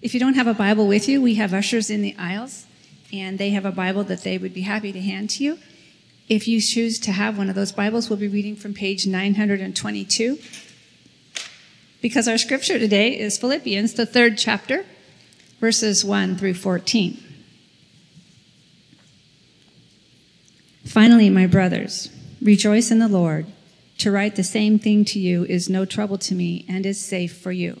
If you don't have a Bible with you, we have ushers in the aisles, and they have a Bible that they would be happy to hand to you. If you choose to have one of those Bibles, we'll be reading from page 922. Because our scripture today is Philippians, the third chapter, verses 1 through 14. Finally, my brothers, rejoice in the Lord. To write the same thing to you is no trouble to me and is safe for you.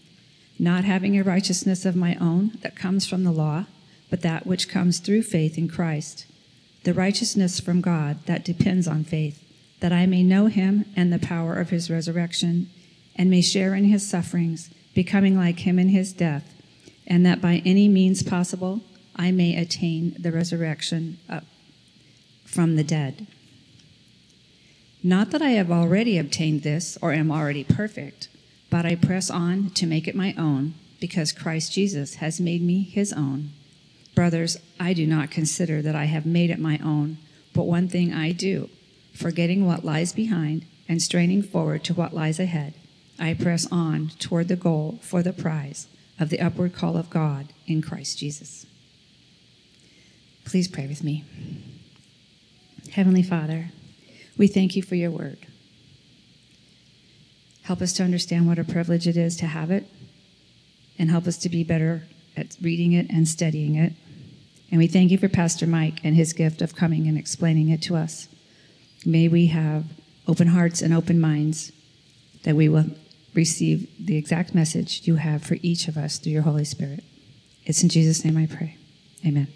not having a righteousness of my own that comes from the law, but that which comes through faith in Christ, the righteousness from God that depends on faith, that I may know him and the power of his resurrection, and may share in his sufferings, becoming like him in his death, and that by any means possible I may attain the resurrection of from the dead. Not that I have already obtained this or am already perfect, but I press on to make it my own, because Christ Jesus has made me his own. Brothers, I do not consider that I have made it my own, but one thing I do, forgetting what lies behind and straining forward to what lies ahead, I press on toward the goal for the prize of the upward call of God in Christ Jesus. Please pray with me. Heavenly Father, we thank you for your word. Help us to understand what a privilege it is to have it, and help us to be better at reading it and studying it. And we thank you for Pastor Mike and his gift of coming and explaining it to us. May we have open hearts and open minds that we will receive the exact message you have for each of us through your Holy Spirit. It's in Jesus' name I pray. Amen.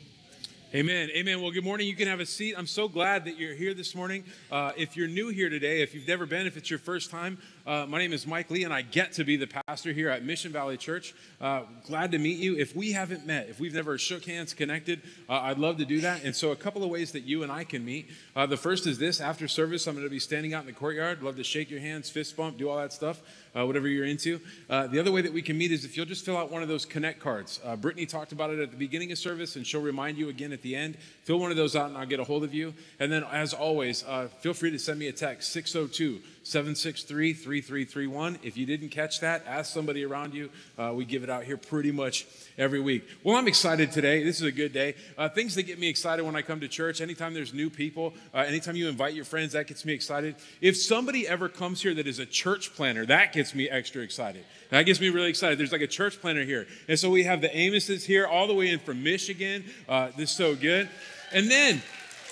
Amen. Amen. Well, good morning. You can have a seat. I'm so glad that you're here this morning. Uh, if you're new here today, if you've never been, if it's your first time, uh, my name is Mike Lee, and I get to be the pastor here at Mission Valley Church. Uh, glad to meet you. If we haven't met, if we've never shook hands, connected, uh, I'd love to do that. And so, a couple of ways that you and I can meet. Uh, the first is this after service, I'm going to be standing out in the courtyard. Love to shake your hands, fist bump, do all that stuff. Uh, whatever you're into. The other way that we can meet is if you'll just fill out one of those connect cards. Brittany talked about it at the beginning of service, and she'll remind you again at the end. Fill one of those out, and I'll get a hold of you. And then, as always, uh, feel free to send me a text 602 763 3331. If you didn't catch that, ask somebody around you. Uh, we give it out here pretty much every week. Well, I'm excited today. This is a good day. Uh, things that get me excited when I come to church, anytime there's new people, uh, anytime you invite your friends, that gets me excited. If somebody ever comes here that is a church planter, that gets me extra excited. That gets me really excited. There's like a church planter here. And so we have the Amoses here all the way in from Michigan. Uh, this is so good. And then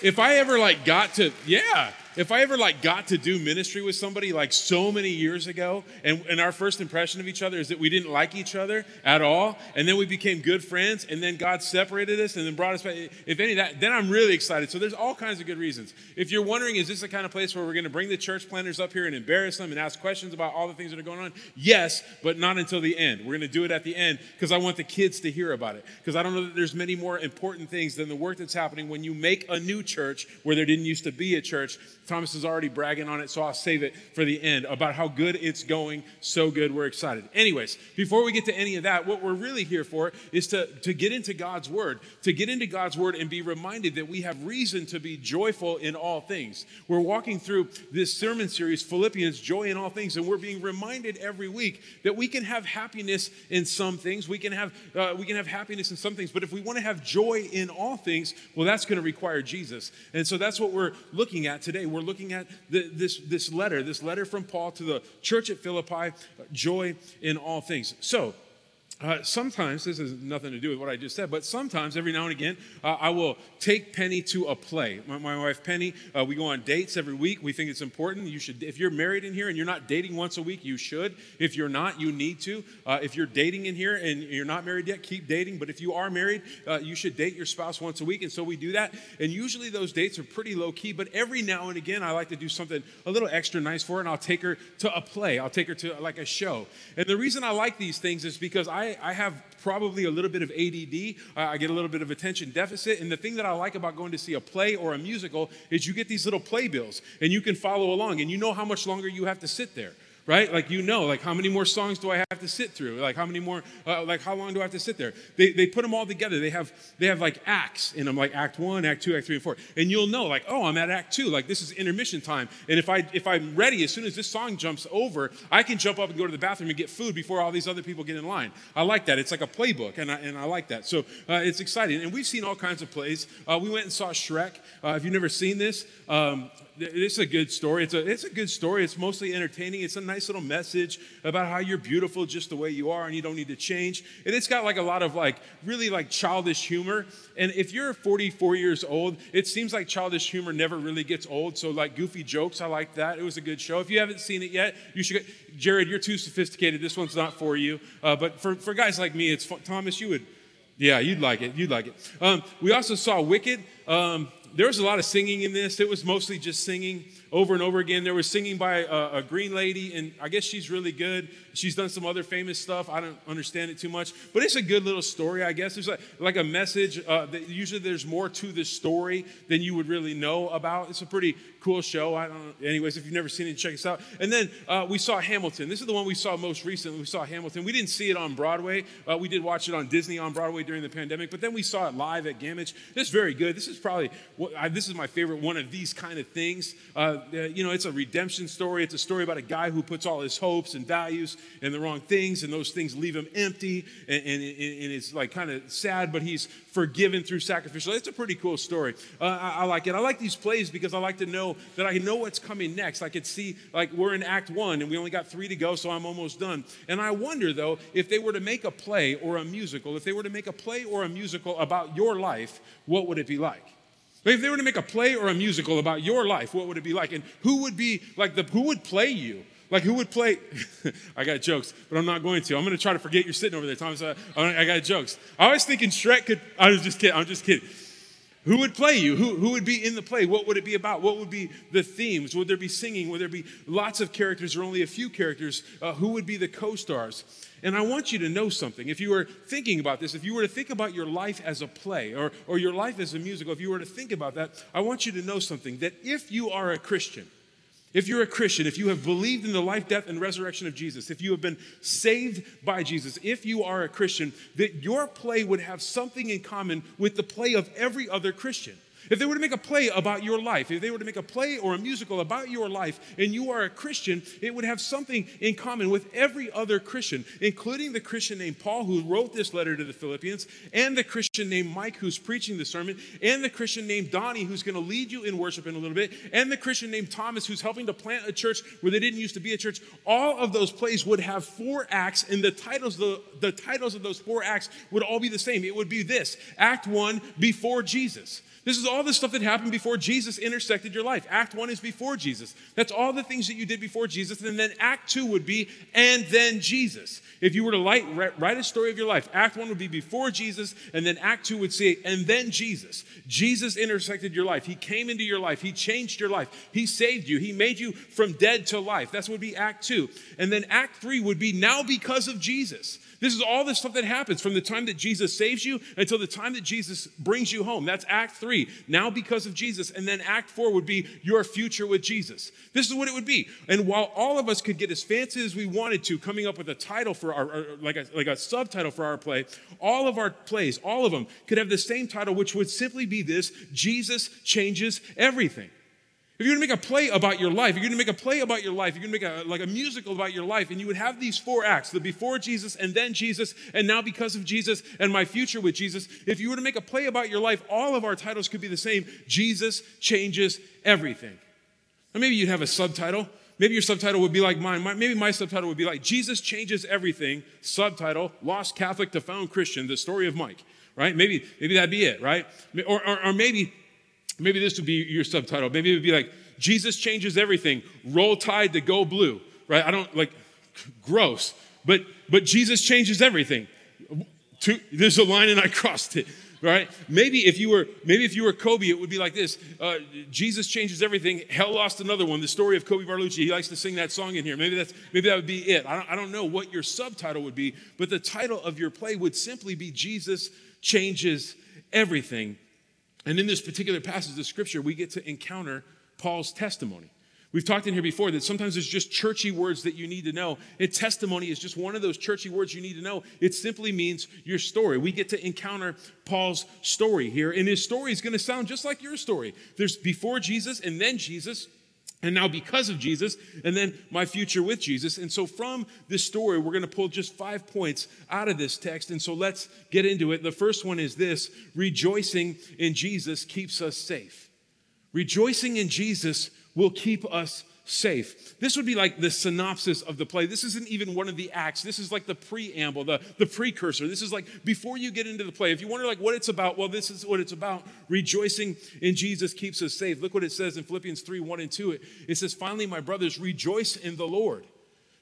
if I ever like got to, yeah, if I ever like got to do ministry with somebody like so many years ago, and, and our first impression of each other is that we didn't like each other at all, and then we became good friends, and then God separated us and then brought us back, if any of that, then I'm really excited. So there's all kinds of good reasons. If you're wondering, is this the kind of place where we're going to bring the church planters up here and embarrass them and ask questions about all the things that are going on? Yes, but not until the end. We're going to do it at the end because I want the kids to hear about it. Because I don't know that there's many more important things than the work that's happening when you make a new church where there didn't used to be a church Thomas is already bragging on it, so I'll save it for the end about how good it's going. So good, we're excited. Anyways, before we get to any of that, what we're really here for is to, to get into God's Word, to get into God's Word and be reminded that we have reason to be joyful in all things. We're walking through this sermon series, Philippians, Joy in All Things, and we're being reminded every week that we can have happiness in some things, we can have, uh, we can have happiness in some things, but if we want to have joy in all things, well, that's going to require Jesus. And so that's what we're looking at today we're looking at the, this, this letter, this letter from Paul to the church at Philippi, joy in all things. So, uh, sometimes, this has nothing to do with what I just said, but sometimes, every now and again, uh, I will take Penny to a play. My, my wife Penny, uh, we go on dates every week. We think it's important. You should, if you're married in here and you're not dating once a week, you should. If you're not, you need to. Uh, if you're dating in here and you're not married yet, keep dating. But if you are married, uh, you should date your spouse once a week. And so we do that. And usually those dates are pretty low key, but every now and again, I like to do something a little extra nice for her, and I'll take her to a play. I'll take her to like a show. And the reason I like these things is because I I, have probably a little bit of ADD. I get a little bit of attention deficit. And the thing that I like about going to see a play or a musical is you get these little playbills and you can follow along and you know how much longer you have to sit there right? Like you know, like how many more songs do I have to sit through? Like how many more, uh, like how long do I have to sit there? They, they put them all together. They have they have like acts in them, like Act One, Act Two, Act Three, and Four, and you'll know, like oh, I'm at Act Two. Like this is intermission time, and if I if I'm ready, as soon as this song jumps over, I can jump up and go to the bathroom and get food before all these other people get in line. I like that. It's like a playbook, and I, and I like that. So uh, it's exciting, and we've seen all kinds of plays. Uh, we went and saw Shrek. Uh, if you've never seen this, um, it's a good story. It's a, it's a good story. It's mostly entertaining. It's a nice little message about how you're beautiful just the way you are and you don't need to change. And it's got like a lot of like really like childish humor. And if you're 44 years old, it seems like childish humor never really gets old. So like goofy jokes, I like that. It was a good show. If you haven't seen it yet, you should. Jared, you're too sophisticated. This one's not for you. Uh, but for, for guys like me, it's fun. Thomas, you would. Yeah, you'd like it. You'd like it. Um, we also saw Wicked. Um, there was a lot of singing in this. It was mostly just singing over and over again. There was singing by a, a, green lady, and I guess she's really good. She's done some other famous stuff. I don't understand it too much, but it's a good little story, I guess. There's like, like a message. Uh, that usually there's more to this story than you would really know about. It's a pretty cool show. I don't. Anyways, if you've never seen it, check us out. And then uh, we saw Hamilton. This is the one we saw most recently. We saw Hamilton. We didn't see it on Broadway. Uh, we did watch it on Disney on Broadway during the pandemic, but then we saw it live at Gammage. It's very good. This is probably I, this is my favorite one of these kind of things. Uh, you know, it's a redemption story. It's a story about a guy who puts all his hopes and values in the wrong things, and those things leave him empty, and, and, and it's like kind of sad, but he's forgiven through sacrificial. It's a pretty cool story. Uh, I, I, like it. I like these plays because I like to know that I know what's coming next. I could see, like, we're in Act One, and we only got three to go, so I'm almost done. And I wonder, though, if they were to make a play or a musical, if they were to make a play or a musical about your life, what would it be like? If they were to make a play or a musical about your life, what would it be like? And who would be like the who would play you? Like who would play? I got jokes, but I'm not going to. I'm going to try to forget you're sitting over there, Thomas. I, I got jokes. I was thinking Shrek could. I was just kidding. I'm just kidding. Who would play you? Who, who would be in the play? What would it be about? What would be the themes? Would there be singing? Would there be lots of characters or only a few characters? Uh, who would be the co stars? And I want you to know something. If you were thinking about this, if you were to think about your life as a play or, or your life as a musical, if you were to think about that, I want you to know something that if you are a Christian, if you're a Christian, if you have believed in the life, death, and resurrection of Jesus, if you have been saved by Jesus, if you are a Christian, that your play would have something in common with the play of every other Christian. If they were to make a play about your life, if they were to make a play or a musical about your life, and you are a Christian, it would have something in common with every other Christian, including the Christian named Paul, who wrote this letter to the Philippians, and the Christian named Mike, who's preaching the sermon, and the Christian named Donnie, who's going to lead you in worship in a little bit, and the Christian named Thomas, who's helping to plant a church where they didn't used to be a church. All of those plays would have four acts, and the titles, the, the titles of those four acts would all be the same. It would be this Act One, before Jesus. This is all the stuff that happened before Jesus intersected your life. Act one is before Jesus. That's all the things that you did before Jesus. And then Act two would be, and then Jesus. If you were to write a story of your life, Act one would be before Jesus, and then Act two would say, and then Jesus. Jesus intersected your life. He came into your life. He changed your life. He saved you. He made you from dead to life. That's what would be Act two. And then Act three would be now because of Jesus. This is all the stuff that happens from the time that Jesus saves you until the time that Jesus brings you home. That's Act three. Now because of Jesus. And then Act four would be your future with Jesus. This is what it would be. And while all of us could get as fancy as we wanted to, coming up with a title for our, our like, a, like a subtitle for our play, all of our plays, all of them could have the same title, which would simply be this Jesus changes everything. If you're gonna make a play about your life, if you're gonna make a play about your life, you're gonna make a, like a musical about your life, and you would have these four acts the before Jesus, and then Jesus, and now because of Jesus, and my future with Jesus. If you were to make a play about your life, all of our titles could be the same Jesus changes everything. Or maybe you'd have a subtitle maybe your subtitle would be like mine. My, maybe my subtitle would be like Jesus changes everything. Subtitle: Lost Catholic to Found Christian. The story of Mike. Right? Maybe maybe that'd be it. Right? Or, or, or maybe maybe this would be your subtitle. Maybe it would be like Jesus changes everything. Roll Tide to go blue. Right? I don't like gross, but but Jesus changes everything. there's a line and I crossed it right? Maybe if you were maybe if you were Kobe, it would be like this: uh, Jesus changes everything. Hell lost another one. The story of Kobe Barlucci. He likes to sing that song in here. Maybe that's maybe that would be it. I don't, I don't know what your subtitle would be, but the title of your play would simply be Jesus changes everything. And in this particular passage of scripture, we get to encounter Paul's testimony. We've talked in here before that sometimes it's just churchy words that you need to know. And testimony is just one of those churchy words you need to know. It simply means your story. We get to encounter Paul's story here, and his story is going to sound just like your story. There's before Jesus and then Jesus. And now, because of Jesus, and then my future with Jesus. And so, from this story, we're going to pull just five points out of this text. And so, let's get into it. The first one is this rejoicing in Jesus keeps us safe. Rejoicing in Jesus will keep us safe. This would be like the synopsis of the play. This isn't even one of the acts. This is like the preamble, the, the precursor. This is like before you get into the play. If you wonder like what it's about, well, this is what it's about. Rejoicing in Jesus keeps us safe. Look what it says in Philippians 3, 1 and 2. It, it says, finally, my brothers, rejoice in the Lord.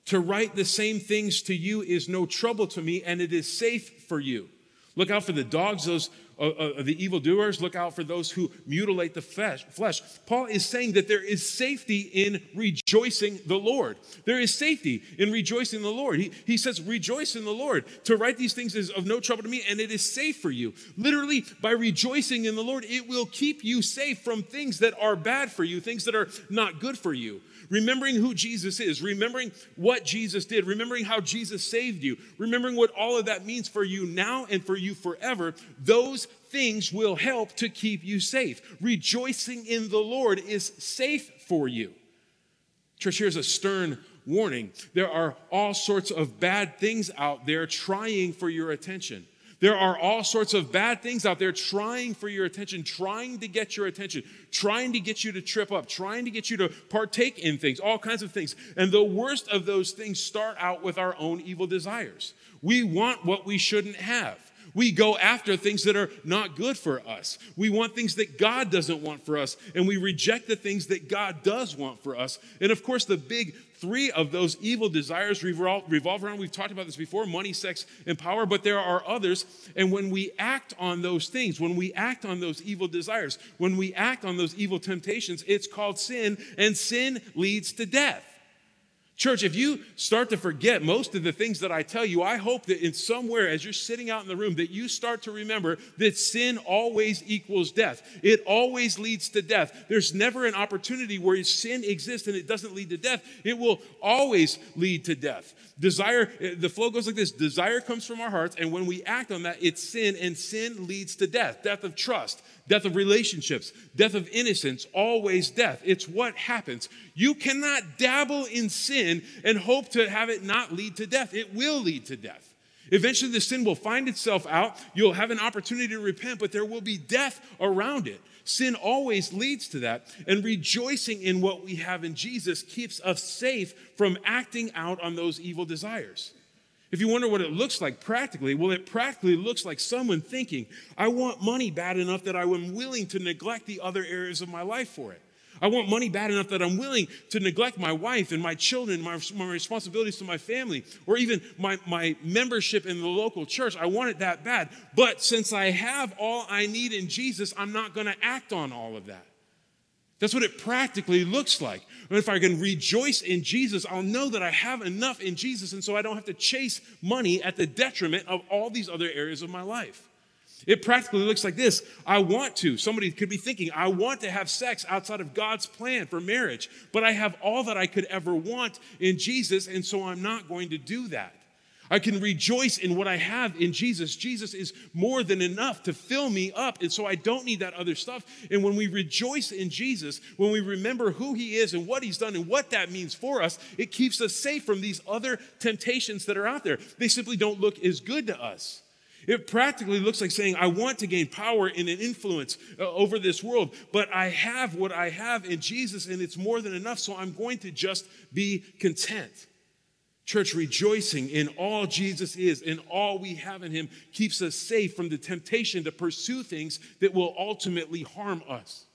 To write the same things to you is no trouble to me, and it is safe for you. Look out for the dogs, those uh, uh, the evildoers. Look out for those who mutilate the flesh. flesh. Paul is saying that there is safety in rejoicing the Lord. There is safety in rejoicing the Lord. He, he says, Rejoice in the Lord. To write these things is of no trouble to me, and it is safe for you. Literally, by rejoicing in the Lord, it will keep you safe from things that are bad for you, things that are not good for you remembering who Jesus is, remembering what Jesus did, remembering how Jesus saved you, remembering what all of that means for you now and for you forever, those things will help to keep you safe. Rejoicing in the Lord is safe for you. Church, here's a stern warning. There are all sorts of bad things out there trying for your attention. There are all sorts of bad things out there trying for your attention, trying to get your attention, trying to get you to trip up, trying to get you to partake in things, all kinds of things. And the worst of those things start out with our own evil desires. We want what we shouldn't have. We go after things that are not good for us. We want things that God doesn't want for us, and we reject the things that God does want for us. And of course, the big three of those evil desires revolve, revolve around, we've talked about this before money, sex, and power, but there are others. And when we act on those things, when we act on those evil desires, when we act on those evil temptations, it's called sin, and sin leads to death. Church, if you start to forget most of the things that I tell you, I hope that in somewhere as you're sitting out in the room that you start to remember that sin always equals death. It always leads to death. There's never an opportunity where sin exists and it doesn't lead to death. It will always lead to death. Desire, eh, the flow goes like this desire comes from our hearts, and when we act on that, it's sin, and sin leads to death death of trust, death of relationships, death of innocence, always death. It's what happens. You cannot dabble in sin and hope to have it not lead to death. It will lead to death. Eventually, the sin will find itself out. You'll have an opportunity to repent, but there will be death around it. Sin always leads to that. And rejoicing in what we have in Jesus keeps us safe from acting out on those evil desires. If you wonder what it looks like practically, well, it practically looks like someone thinking, I want money bad enough that I am willing to neglect the other areas of my life for it. I want money bad enough that I'm willing to neglect my wife and my children, my, my responsibilities to my family, or even my, my membership in the local church. I want it that bad. But since I have all I need in Jesus, I'm not going to act on all of that. That's what it practically looks like. And if I can rejoice in Jesus, I'll know that I have enough in Jesus, and so I don't have to chase money at the detriment of all these other areas of my life. It practically looks like this I want to. Somebody could be thinking, I want to have sex outside of God's plan for marriage, but I have all that I could ever want in Jesus, and so I'm not going to do that. I can rejoice in what I have in Jesus. Jesus is more than enough to fill me up, and so I don't need that other stuff. And when we rejoice in Jesus, when we remember who He is and what He's done and what that means for us, it keeps us safe from these other temptations that are out there. They simply don't look as good to us. It practically looks like saying, I want to gain power and an influence uh, over this world, but I have what I have in Jesus and it's more than enough, so I'm going to just be content. Church, rejoicing in all Jesus is, in all we have in Him, keeps us safe from the temptation to pursue things that will ultimately harm us.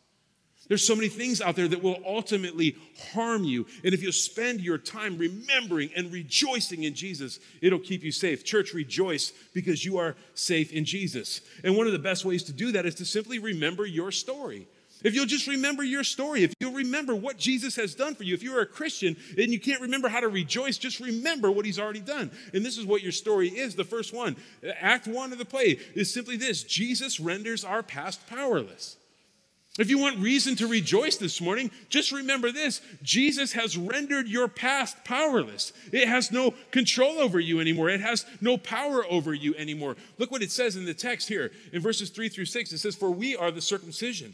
There's so many things out there that will ultimately harm you. And if you spend your time remembering and rejoicing in Jesus, it'll keep you safe. Church, rejoice because you are safe in Jesus. And one of the best ways to do that is to simply remember your story. If you'll just remember your story, if you'll remember what Jesus has done for you, if you're a Christian and you can't remember how to rejoice, just remember what he's already done. And this is what your story is. The first one, Act one of the play, is simply this Jesus renders our past powerless. If you want reason to rejoice this morning, just remember this Jesus has rendered your past powerless. It has no control over you anymore, it has no power over you anymore. Look what it says in the text here in verses 3 through 6. It says, For we are the circumcision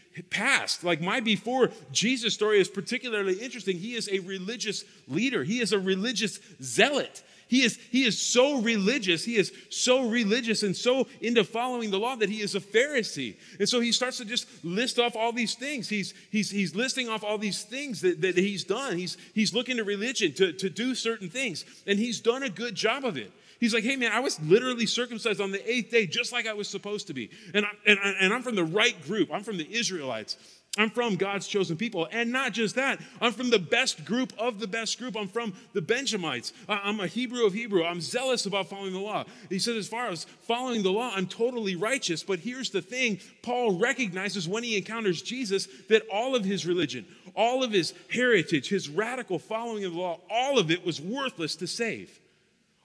past. Like my before Jesus story is particularly interesting. He is a religious leader, he is a religious zealot. He is, he is so religious. He is so religious and so into following the law that he is a Pharisee. And so he starts to just list off all these things. He's, he's, he's listing off all these things that, that he's done. He's, he's looking to religion to, to do certain things. And he's done a good job of it. He's like, hey man, I was literally circumcised on the eighth day, just like I was supposed to be. And, I, and, and I'm from the right group, I'm from the Israelites. I'm from God's chosen people. And not just that, I'm from the best group of the best group. I'm from the Benjamites. I'm a Hebrew of Hebrew. I'm zealous about following the law. He said, as far as following the law, I'm totally righteous. But here's the thing Paul recognizes when he encounters Jesus that all of his religion, all of his heritage, his radical following of the law, all of it was worthless to save.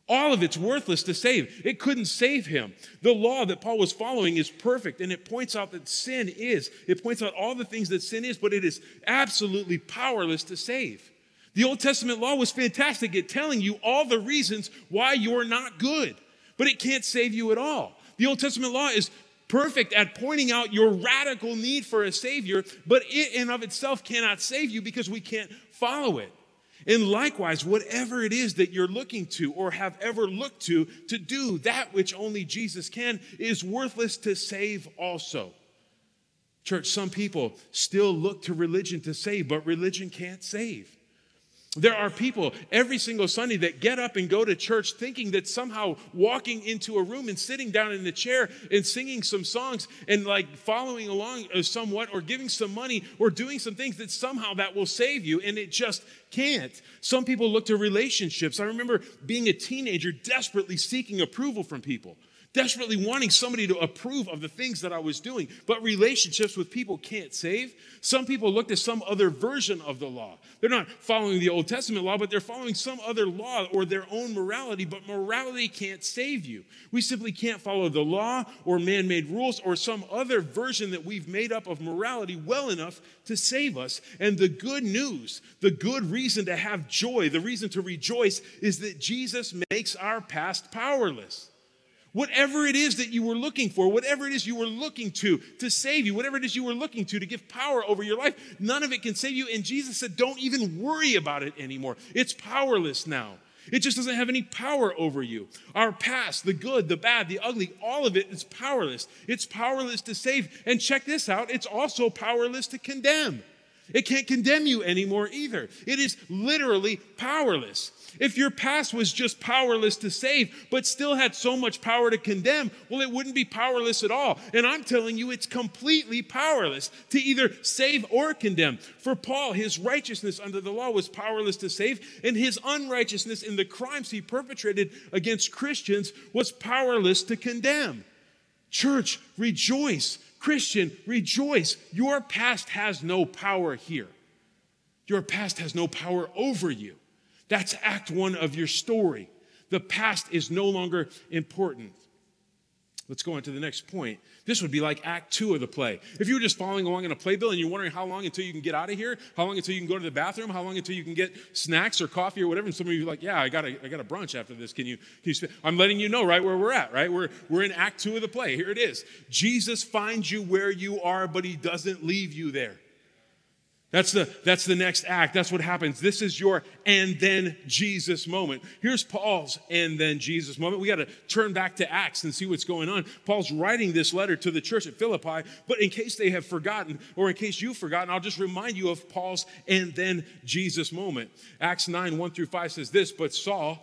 All of it's worthless to save. It couldn't save him. The law that Paul was following is perfect, and it points out that sin is. It points out all the things that sin is, but it is absolutely powerless to save. The Old Testament law was fantastic at telling you all the reasons why you're not good, but it can't save you at all. The Old Testament law is perfect at pointing out your radical need for a Savior, but it in of itself cannot save you because we can't follow it. And likewise, whatever it is that you're looking to or have ever looked to to do that which only Jesus can is worthless to save also. Church, some people still look to religion to save, but religion can't save. There are people every single Sunday that get up and go to church thinking that somehow walking into a room and sitting down in a chair and singing some songs and like following along uh, somewhat or giving some money or doing some things that somehow that will save you and it just can't. Some people look to relationships. I remember being a teenager desperately seeking approval from people desperately wanting somebody to approve of the things that I was doing. But relationships with people can't save. Some people look to some other version of the law. They're not following the Old Testament law, but they're following some other law or their own morality. But morality can't save you. We simply can't follow the law or man made rules or some other version that we've made up of morality well enough to save us. And the good news, the good reason to have joy, the reason to rejoice is that Jesus makes our past powerless. Whatever it is that you were looking for, whatever it is you were looking to to save you, whatever it is you were looking to to give power over your life, none of it can save you. And Jesus said, don't even worry about it anymore. It's powerless now. It just doesn't have any power over you. Our past, the good, the bad, the ugly, all of it is powerless. It's powerless to save. And check this out it's also powerless to condemn. It can't condemn you anymore either. It is literally powerless. If your past was just powerless to save, but still had so much power to condemn, well, it wouldn't be powerless at all. And I'm telling you, it's completely powerless to either save or condemn. For Paul, his righteousness under the law was powerless to save, and his unrighteousness in the crimes he perpetrated against Christians was powerless to condemn. Church, rejoice. Christian, rejoice. Your past has no power here. Your past has no power over you. That's act one of your story. The past is no longer important. Let's go on to the next point. This would be like act two of the play. If you were just following along in a playbill and you're wondering how long until you can get out of here, how long until you can go to the bathroom, how long until you can get snacks or coffee or whatever, and some of you are like, yeah, I got a, I got a brunch after this. Can you, can you? I'm letting you know right where we're at, right? We're, we're in act two of the play. Here it is. Jesus finds you where you are, but he doesn't leave you there. That's the, that's the next act. That's what happens. This is your and then Jesus moment. Here's Paul's and then Jesus moment. We got to turn back to Acts and see what's going on. Paul's writing this letter to the church at Philippi, but in case they have forgotten, or in case you've forgotten, I'll just remind you of Paul's and then Jesus moment. Acts 9, 1 through 5 says this, but Saul,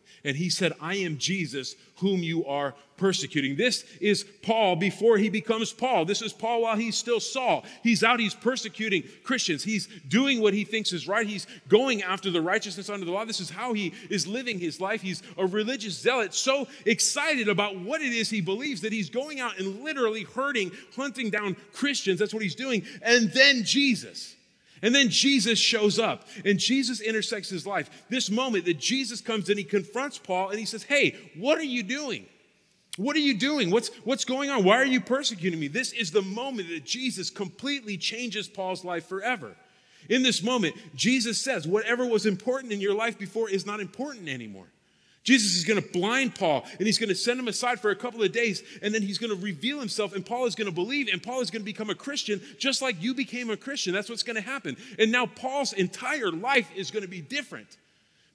And he said, I am Jesus whom you are persecuting. This is Paul before he becomes Paul. This is Paul while he's still Saul. He's out, he's persecuting Christians. He's doing what he thinks is right. He's going after the righteousness under the law. This is how he is living his life. He's a religious zealot, so excited about what it is he believes that he's going out and literally hurting, hunting down Christians. That's what he's doing. And then Jesus. And then Jesus shows up and Jesus intersects his life. This moment that Jesus comes and he confronts Paul and he says, Hey, what are you doing? What are you doing? What's, what's going on? Why are you persecuting me? This is the moment that Jesus completely changes Paul's life forever. In this moment, Jesus says, Whatever was important in your life before is not important anymore. Jesus is going to blind Paul and he's going to send him aside for a couple of days and then he's going to reveal himself and Paul is going to believe and Paul is going to become a Christian just like you became a Christian. That's what's going to happen. And now Paul's entire life is going to be different.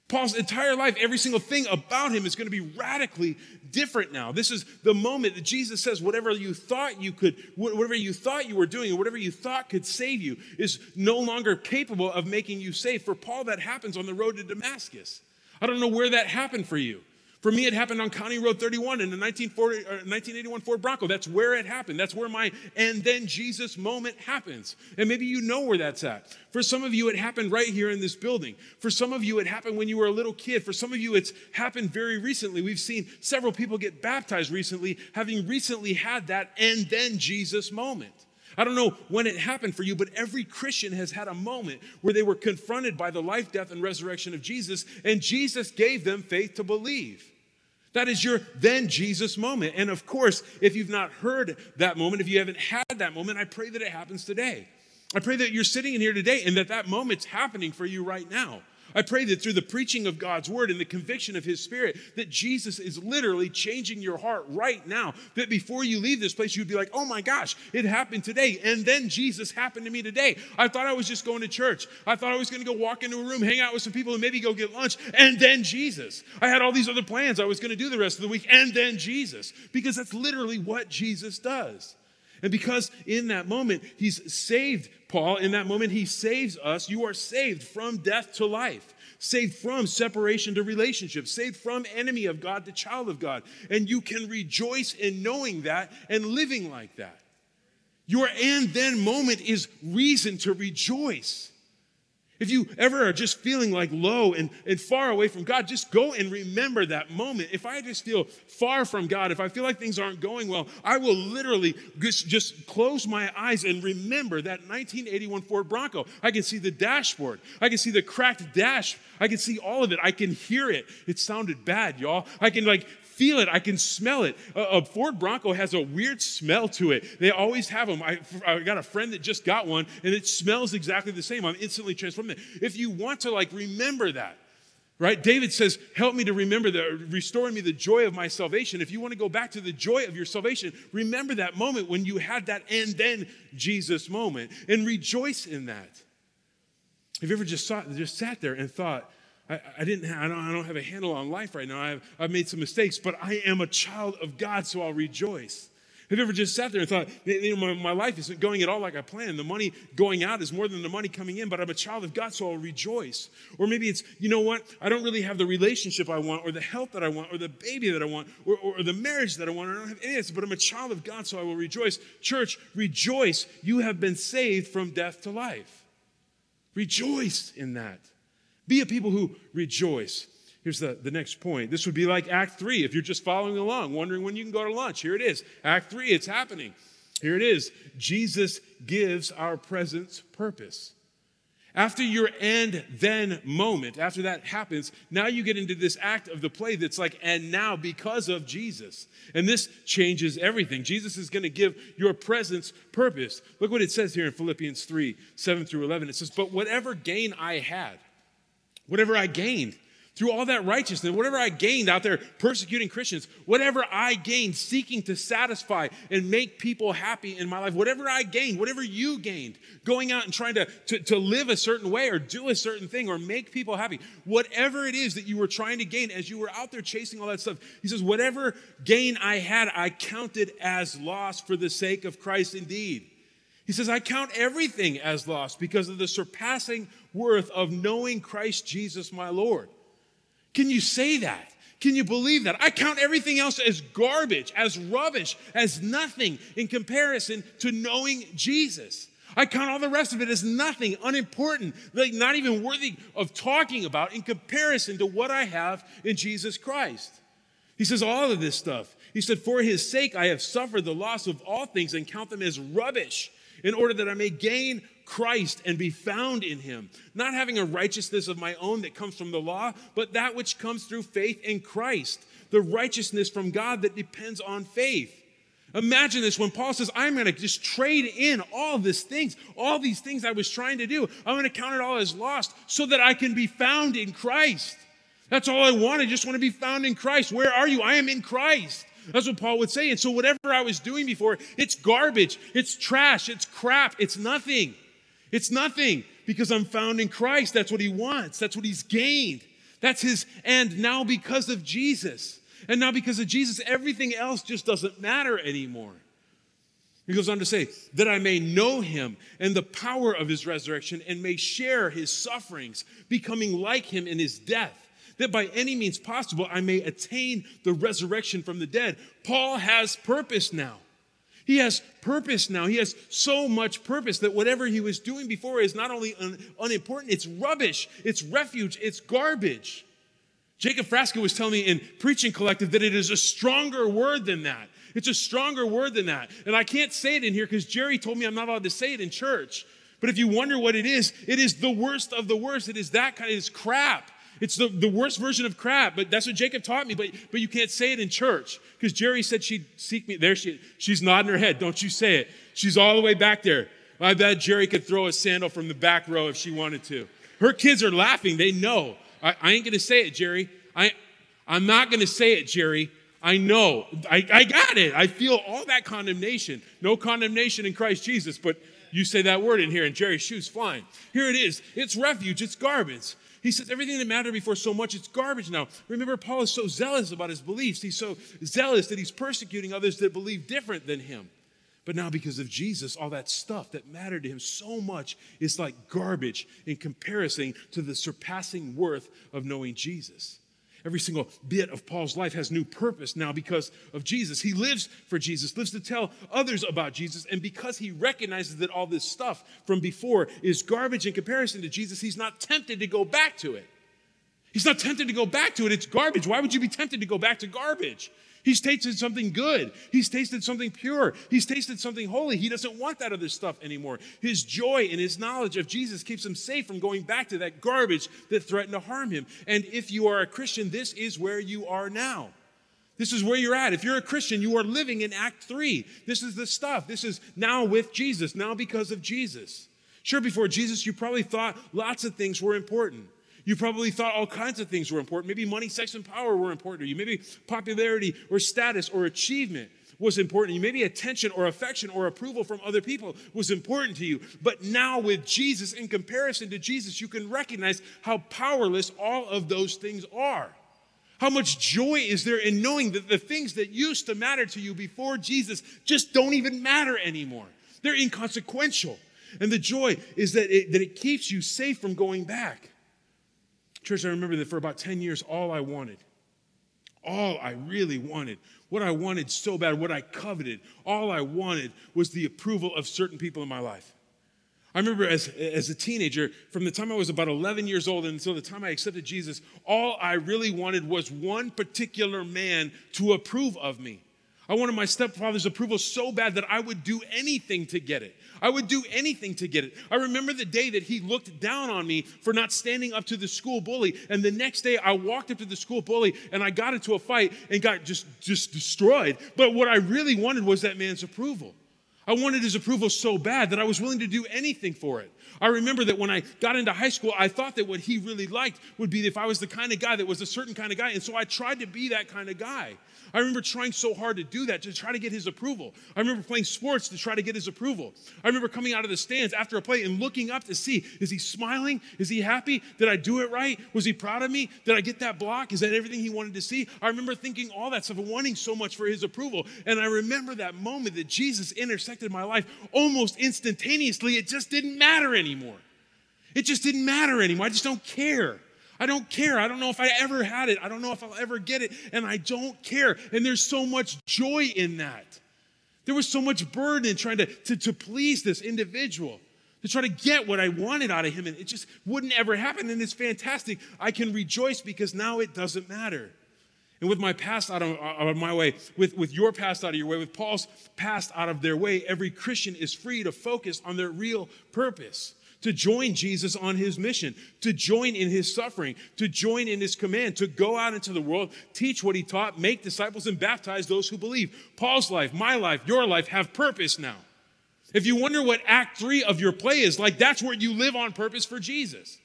Paul's entire life, every single thing about him is going to be radically different now. This is the moment that Jesus says, whatever you thought you could, whatever you thought you were doing, and whatever you thought could save you is no longer capable of making you safe. For Paul, that happens on the road to Damascus. I don't know where that happened for you. For me, it happened on County Road 31 in the 1981 uh, Ford Bronco. That's where it happened. That's where my and then Jesus moment happens. And maybe you know where that's at. For some of you, it happened right here in this building. For some of you, it happened when you were a little kid. For some of you, it's happened very recently. We've seen several people get baptized recently, having recently had that and then Jesus moment. I don't know when it happened for you, but every Christian has had a moment where they were confronted by the life, death, and resurrection of Jesus, and Jesus gave them faith to believe. That is your then Jesus moment. And of course, if you've not heard that moment, if you haven't had that moment, I pray that it happens today. I pray that you're sitting in here today and that that moment's happening for you right now. I pray that through the preaching of God's word and the conviction of his spirit, that Jesus is literally changing your heart right now. That before you leave this place, you'd be like, oh my gosh, it happened today. And then Jesus happened to me today. I thought I was just going to church. I thought I was going to go walk into a room, hang out with some people, and maybe go get lunch. And then Jesus. I had all these other plans I was going to do the rest of the week. And then Jesus. Because that's literally what Jesus does. And because in that moment, he's saved Paul, in that moment, he saves us. You are saved from death to life, saved from separation to relationship, saved from enemy of God to child of God. And you can rejoice in knowing that and living like that. Your and then moment is reason to rejoice. If you ever are just feeling like low and, and far away from God, just go and remember that moment. If I just feel far from God, if I feel like things aren't going well, I will literally just, just close my eyes and remember that 1981 Ford Bronco. I can see the dashboard, I can see the cracked dash, I can see all of it, I can hear it. It sounded bad, y'all. I can like feel it. I can smell it. A, a, Ford Bronco has a weird smell to it. They always have them. I, I got a friend that just got one, and it smells exactly the same. I'm instantly transformed. If you want to like remember that, right? David says, "Help me to remember the restoring me the joy of my salvation." If you want to go back to the joy of your salvation, remember that moment when you had that and then Jesus moment, and rejoice in that. Have you ever just, saw, just sat there and thought? I, I didn't I don't, I don't have a handle on life right now. I've, I've made some mistakes, but I am a child of God, so I'll rejoice. Have you ever just sat there and thought, you know, my, my life isn't going at all like I planned? The money going out is more than the money coming in, but I'm a child of God, so I'll rejoice. Or maybe it's, you know what? I don't really have the relationship I want, or the health that I want, or the baby that I want, or, or, or the marriage that I want. I don't have any of this, but I'm a child of God, so I will rejoice. Church, rejoice. You have been saved from death to life. Rejoice in that. Be a people who rejoice. Here's the, the next point. This would be like Act 3 if you're just following along, wondering when you can go to lunch. Here it is. Act 3, it's happening. Here it is. Jesus gives our presence purpose. After your and then moment, after that happens, now you get into this act of the play that's like, and now because of Jesus. And this changes everything. Jesus is going to give your presence purpose. Look what it says here in Philippians 3 7 through 11. It says, But whatever gain I had, whatever I gained, through all that righteousness, whatever I gained out there persecuting Christians, whatever I gained seeking to satisfy and make people happy in my life, whatever I gained, whatever you gained, going out and trying to, to, to live a certain way or do a certain thing or make people happy, whatever it is that you were trying to gain as you were out there chasing all that stuff, he says, whatever gain I had, I counted as loss for the sake of Christ indeed. He says, I count everything as loss because of the surpassing worth of knowing Christ Jesus my Lord. Can you say that? Can you believe that? I count everything else as garbage, as rubbish, as nothing in comparison to knowing Jesus. I count all the rest of it as nothing, unimportant, like not even worthy of talking about in comparison to what I have in Jesus Christ. He says all of this stuff. He said, For his sake I have suffered the loss of all things and count them as rubbish in order that I may gain Christ and be found in him, not having a righteousness of my own that comes from the law, but that which comes through faith in Christ, the righteousness from God that depends on faith. Imagine this when Paul says, I'm going to just trade in all these things, all these things I was trying to do. I'm going to count it all as lost so that I can be found in Christ. That's all I want. I just want to be found in Christ. Where are you? I am in Christ. That's what Paul would say. And so, whatever I was doing before, it's garbage, it's trash, it's crap, it's nothing. It's nothing because I'm found in Christ. That's what he wants, that's what he's gained. That's his end now because of Jesus. And now because of Jesus, everything else just doesn't matter anymore. He goes on to say, that I may know him and the power of his resurrection and may share his sufferings, becoming like him in his death, that by any means possible I may attain the resurrection from the dead. Paul has purpose now. He has purpose now. He has so much purpose that whatever he was doing before is not only un- unimportant, it's rubbish, it's refuge, it's garbage. Jacob Frasca was telling me in Preaching Collective that it is a stronger word than that. It's a stronger word than that. And I can't say it in here because Jerry told me I'm not allowed to say it in church. But if you wonder what it is, it is the worst of the worst. It is that kind of, it's crap. It's the, the worst version of crap, but that's what Jacob taught me. But, but you can't say it in church because Jerry said she'd seek me. There she She's nodding her head. Don't you say it. She's all the way back there. I bet Jerry could throw a sandal from the back row if she wanted to. Her kids are laughing. They know. I, I ain't going to say it, Jerry. I, I'm not going to say it, Jerry. I know. I, I got it. I feel all that condemnation. No condemnation in Christ Jesus, but you say that word in here and Jerry's shoes flying. Here it is. It's refuge. It's garbage. He says everything that mattered before so much, it's garbage now. Remember, Paul is so zealous about his beliefs. He's so zealous that he's persecuting others that believe different than him. But now, because of Jesus, all that stuff that mattered to him so much is like garbage in comparison to the surpassing worth of knowing Jesus. Every single bit of Paul's life has new purpose now because of Jesus. He lives for Jesus, lives to tell others about Jesus. And because he recognizes that all this stuff from before is garbage in comparison to Jesus, he's not tempted to go back to it. He's not tempted to go back to it. It's garbage. Why would you be tempted to go back to garbage? He's tasted something good. He's tasted something pure. He's tasted something holy. He doesn't want that other stuff anymore. His joy and his knowledge of Jesus keeps him safe from going back to that garbage that threatened to harm him. And if you are a Christian, this is where you are now. This is where you're at. If you're a Christian, you are living in Act 3. This is the stuff. This is now with Jesus, now because of Jesus. Sure, before Jesus, you probably thought lots of things were important. You probably thought all kinds of things were important. Maybe money, sex, and power were important to you. Maybe popularity or status or achievement was important to you. Maybe attention or affection or approval from other people was important to you. But now, with Jesus, in comparison to Jesus, you can recognize how powerless all of those things are. How much joy is there in knowing that the things that used to matter to you before Jesus just don't even matter anymore? They're inconsequential. And the joy is that it, that it keeps you safe from going back. Church, I remember that for about 10 years, all I wanted, all I really wanted, what I wanted so bad, what I coveted, all I wanted was the approval of certain people in my life. I remember as, as a teenager, from the time I was about 11 years old until the time I accepted Jesus, all I really wanted was one particular man to approve of me. I wanted my stepfather's approval so bad that I would do anything to get it. I would do anything to get it. I remember the day that he looked down on me for not standing up to the school bully. And the next day I walked up to the school bully and I got into a fight and got just, just destroyed. But what I really wanted was that man's approval. I wanted his approval so bad that I was willing to do anything for it. I remember that when I got into high school, I thought that what he really liked would be if I was the kind of guy that was a certain kind of guy. And so I tried to be that kind of guy. I remember trying so hard to do that, to try to get his approval. I remember playing sports to try to get his approval. I remember coming out of the stands after a play and looking up to see is he smiling? Is he happy? Did I do it right? Was he proud of me? Did I get that block? Is that everything he wanted to see? I remember thinking all that stuff and wanting so much for his approval. And I remember that moment that Jesus intersected my life almost instantaneously. It just didn't matter anymore. It just didn't matter anymore. I just don't care. I don't care. I don't know if I ever had it. I don't know if I'll ever get it. And I don't care. And there's so much joy in that. There was so much burden in trying to, to, to please this individual, to try to get what I wanted out of him. And it just wouldn't ever happen. And it's fantastic. I can rejoice because now it doesn't matter. And with my past out of, out of, my way, with, with your past out of your way, with Paul's past out of their way, every Christian is free to focus on their real purpose to join Jesus on his mission, to join in his suffering, to join in his command, to go out into the world, teach what he taught, make disciples, and baptize those who believe. Paul's life, my life, your life have purpose now. If you wonder what act three of your play is like, that's where you live on purpose for Jesus.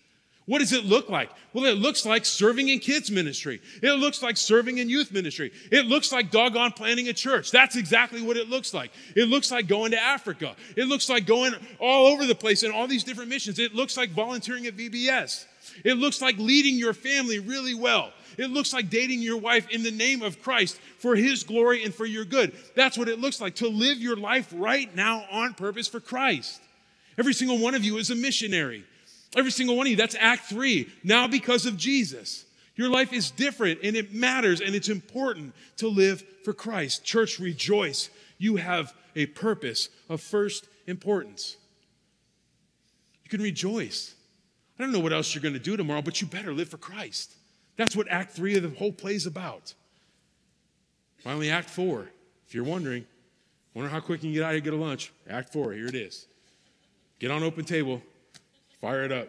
What does it look like? Well, it looks like serving in kids' ministry. It looks like serving in youth ministry. It looks like doggone planting a church. That's exactly what it looks like. It looks like going to Africa. It looks like going all over the place in all these different missions. It looks like volunteering at VBS. It looks like leading your family really well. It looks like dating your wife in the name of Christ for his glory and for your good. That's what it looks like to live your life right now on purpose for Christ. Every single one of you is a missionary. Every single one of you. That's Act Three. Now, because of Jesus, your life is different and it matters and it's important to live for Christ. Church, rejoice. You have a purpose of first importance. You can rejoice. I don't know what else you're going to do tomorrow, but you better live for Christ. That's what Act Three of the whole play is about. Finally, Act Four. If you're wondering, wonder how quick you can get out here and get a lunch. Act Four, here it is. Get on OpenTable, Fire it up.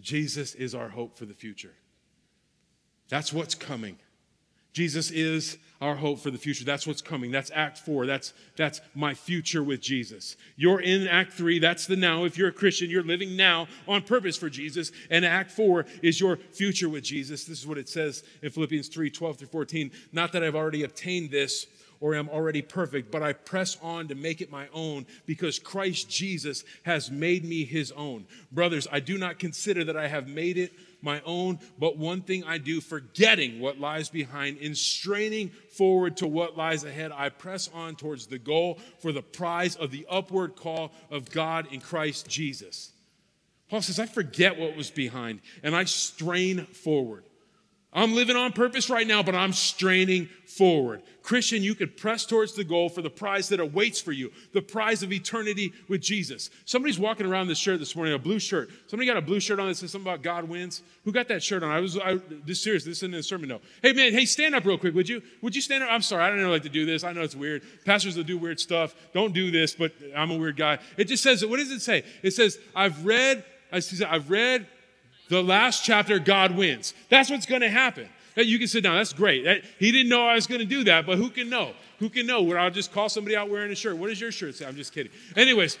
Jesus is our hope for the future. That's what's coming. Jesus is our hope for the future. That's what's coming. That's Act Four. That's, that's my future with Jesus. You're in Act Three. That's the now. If you're a Christian, you're living now on purpose for Jesus. And Act Four is your future with Jesus. This is what it says in Philippians 3 12 through 14. Not that I've already obtained this or am already perfect, but I press on to make it my own because Christ Jesus has made me his own. Brothers, I do not consider that I have made it my own, but one thing I do, forgetting what lies behind, in straining forward to what lies ahead, I press on towards the goal for the prize of the upward call of God in Christ Jesus. Paul says, I forget what was behind and I strain forward. I'm living on purpose right now, but I'm straining forward. Christian, you could press towards the goal for the prize that awaits for you, the prize of eternity with Jesus. Somebody's walking around this shirt this morning, a blue shirt. Somebody got a blue shirt on that says something about God wins. Who got that shirt on? I was I, this serious. This isn't a sermon. No. Hey man, hey, stand up real quick, would you? Would you stand up? I'm sorry, I don't know like to do this. I know it's weird. Pastors will do weird stuff. Don't do this, but I'm a weird guy. It just says, what does it say? It says, I've read. I've read the last chapter, God wins. That's what's going to happen. That You can sit down. That's great. He didn't know I was going to do that, but who can know? Who can know? Where I'll just call somebody out wearing a shirt. What does your shirt say? I'm just kidding. Anyways,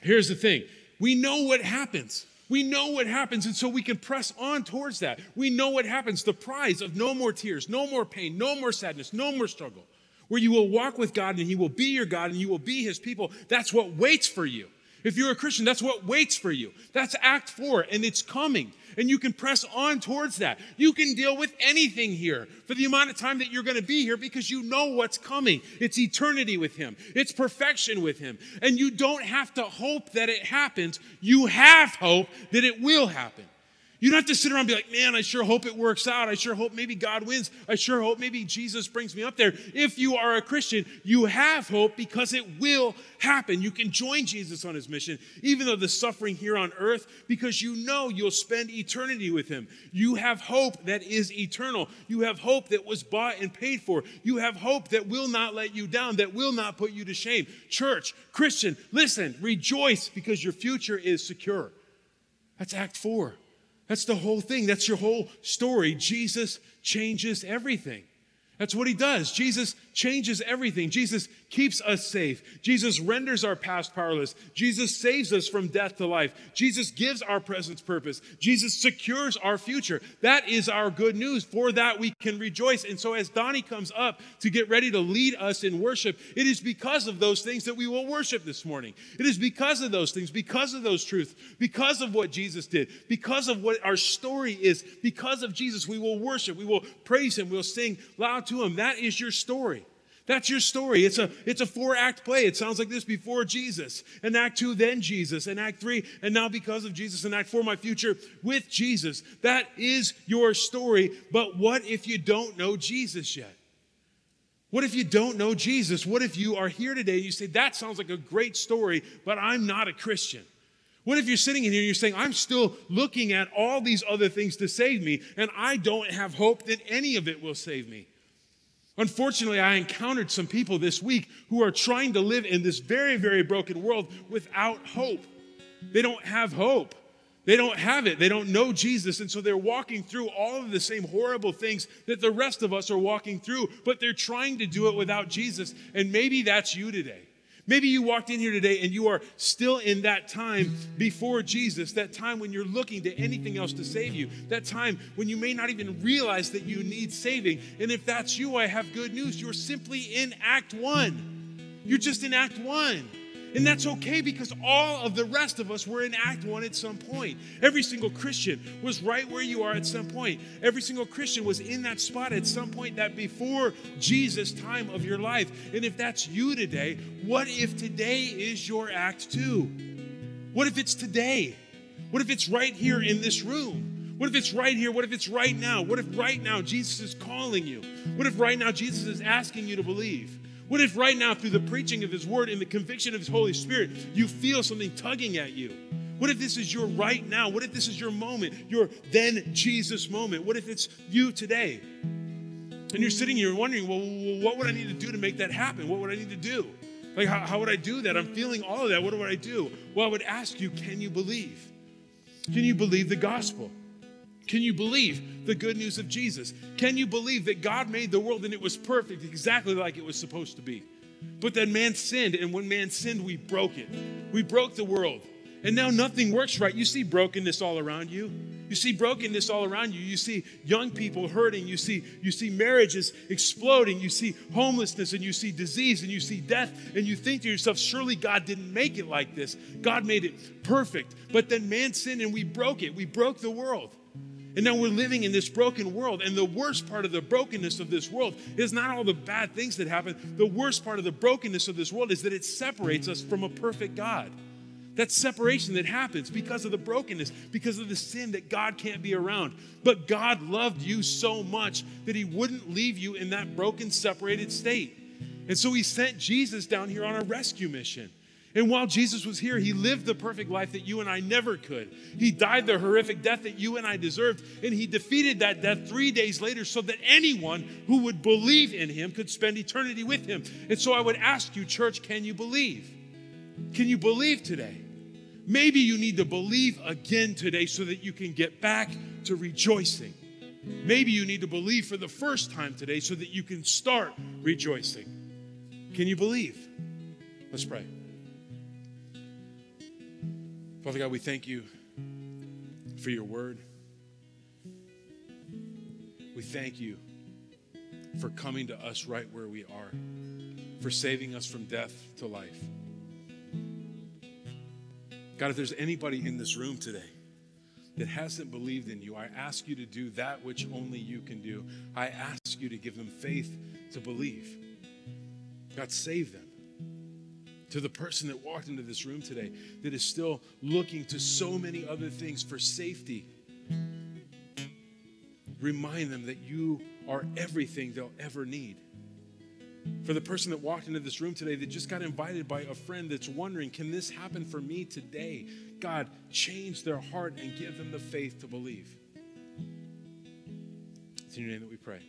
here's the thing. We know what happens. We know what happens, and so we can press on towards that. We know what happens the prize of no more tears, no more pain, no more sadness, no more struggle, where you will walk with God and He will be your God and you will be His people. That's what waits for you. If you're a Christian, that's what waits for you. That's Act Four, and it's coming. And you can press on towards that. You can deal with anything here for the amount of time that you're going to be here because you know what's coming. It's eternity with Him, it's perfection with Him. And you don't have to hope that it happens, you have hope that it will happen. You don't have to sit around and be like, man, I sure hope it works out. I sure hope maybe God wins. I sure hope maybe Jesus brings me up there. If you are a Christian, you have hope because it will happen. You can join Jesus on his mission, even though the suffering here on earth, because you know you'll spend eternity with him. You have hope that is eternal. You have hope that was bought and paid for. You have hope that will not let you down, that will not put you to shame. Church, Christian, listen, rejoice because your future is secure. That's Act Four. That's the whole thing. That's your whole story. Jesus changes everything. That's what he does. Jesus changes everything. Jesus keeps us safe. Jesus renders our past powerless. Jesus saves us from death to life. Jesus gives our presence purpose. Jesus secures our future. That is our good news. For that we can rejoice. And so as Donnie comes up to get ready to lead us in worship, it is because of those things that we will worship this morning. It is because of those things, because of those truths, because of what Jesus did, because of what our story is, because of Jesus, we will worship. We will praise him. We'll sing loud to him. That is your story. That's your story. It's a, it's a four act play. It sounds like this before Jesus. and Act two, then Jesus. and Act three, and now because of Jesus. and Act four, my future with Jesus. That is your story. But what if you don't know Jesus yet? What if you don't know Jesus? What if you are here today and you say, That sounds like a great story, but I'm not a Christian? What if you're sitting in here and you're saying, I'm still looking at all these other things to save me, and I don't have hope that any of it will save me? Unfortunately, I encountered some people this week who are trying to live in this very, very broken world without hope. They don't have hope. They don't have it. They don't know Jesus. And so they're walking through all of the same horrible things that the rest of us are walking through, but they're trying to do it without Jesus. And maybe that's you today. Maybe you walked in here today and you are still in that time before Jesus, that time when you're looking to anything else to save you, that time when you may not even realize that you need saving. And if that's you, I have good news. You're simply in Act One. You're just in Act One. And that's okay because all of the rest of us were in Act One at some point. Every single Christian was right where you are at some point. Every single Christian was in that spot at some point that before Jesus' time of your life. And if that's you today, what if today is your Act Two? What if it's today? What if it's right here in this room? What if it's right here? What if it's right now? What if right now Jesus is calling you? What if right now Jesus is asking you to believe? What if right now, through the preaching of His Word and the conviction of His Holy Spirit, you feel something tugging at you? What if this is your right now? What if this is your moment, your then Jesus moment? What if it's you today? And you're sitting here wondering, well, what would I need to do to make that happen? What would I need to do? Like, how, how would I do that? I'm feeling all of that. What would I do? Well, I would ask you, can you believe? Can you believe the gospel? Can you believe the good news of Jesus? Can you believe that God made the world and it was perfect, exactly like it was supposed to be? But then man sinned, and when man sinned, we broke it. We broke the world. And now nothing works right. You see brokenness all around you. You see brokenness all around you. You see young people hurting. You see, you see marriages exploding. You see homelessness and you see disease and you see death. And you think to yourself, surely God didn't make it like this. God made it perfect. But then man sinned and we broke it. We broke the world. And now we're living in this broken world. And the worst part of the brokenness of this world is not all the bad things that happen. The worst part of the brokenness of this world is that it separates us from a perfect God. That separation that happens because of the brokenness, because of the sin that God can't be around. But God loved you so much that He wouldn't leave you in that broken, separated state. And so He sent Jesus down here on a rescue mission. And while Jesus was here, he lived the perfect life that you and I never could. He died the horrific death that you and I deserved, and he defeated that death three days later so that anyone who would believe in him could spend eternity with him. And so I would ask you, church, can you believe? Can you believe today? Maybe you need to believe again today so that you can get back to rejoicing. Maybe you need to believe for the first time today so that you can start rejoicing. Can you believe? Let's pray. Father God, we thank you for your word. We thank you for coming to us right where we are, for saving us from death to life. God, if there's anybody in this room today that hasn't believed in you, I ask you to do that which only you can do. I ask you to give them faith to believe. God, save them. To the person that walked into this room today that is still looking to so many other things for safety, remind them that you are everything they'll ever need. For the person that walked into this room today that just got invited by a friend that's wondering, can this happen for me today? God, change their heart and give them the faith to believe. It's in your name that we pray.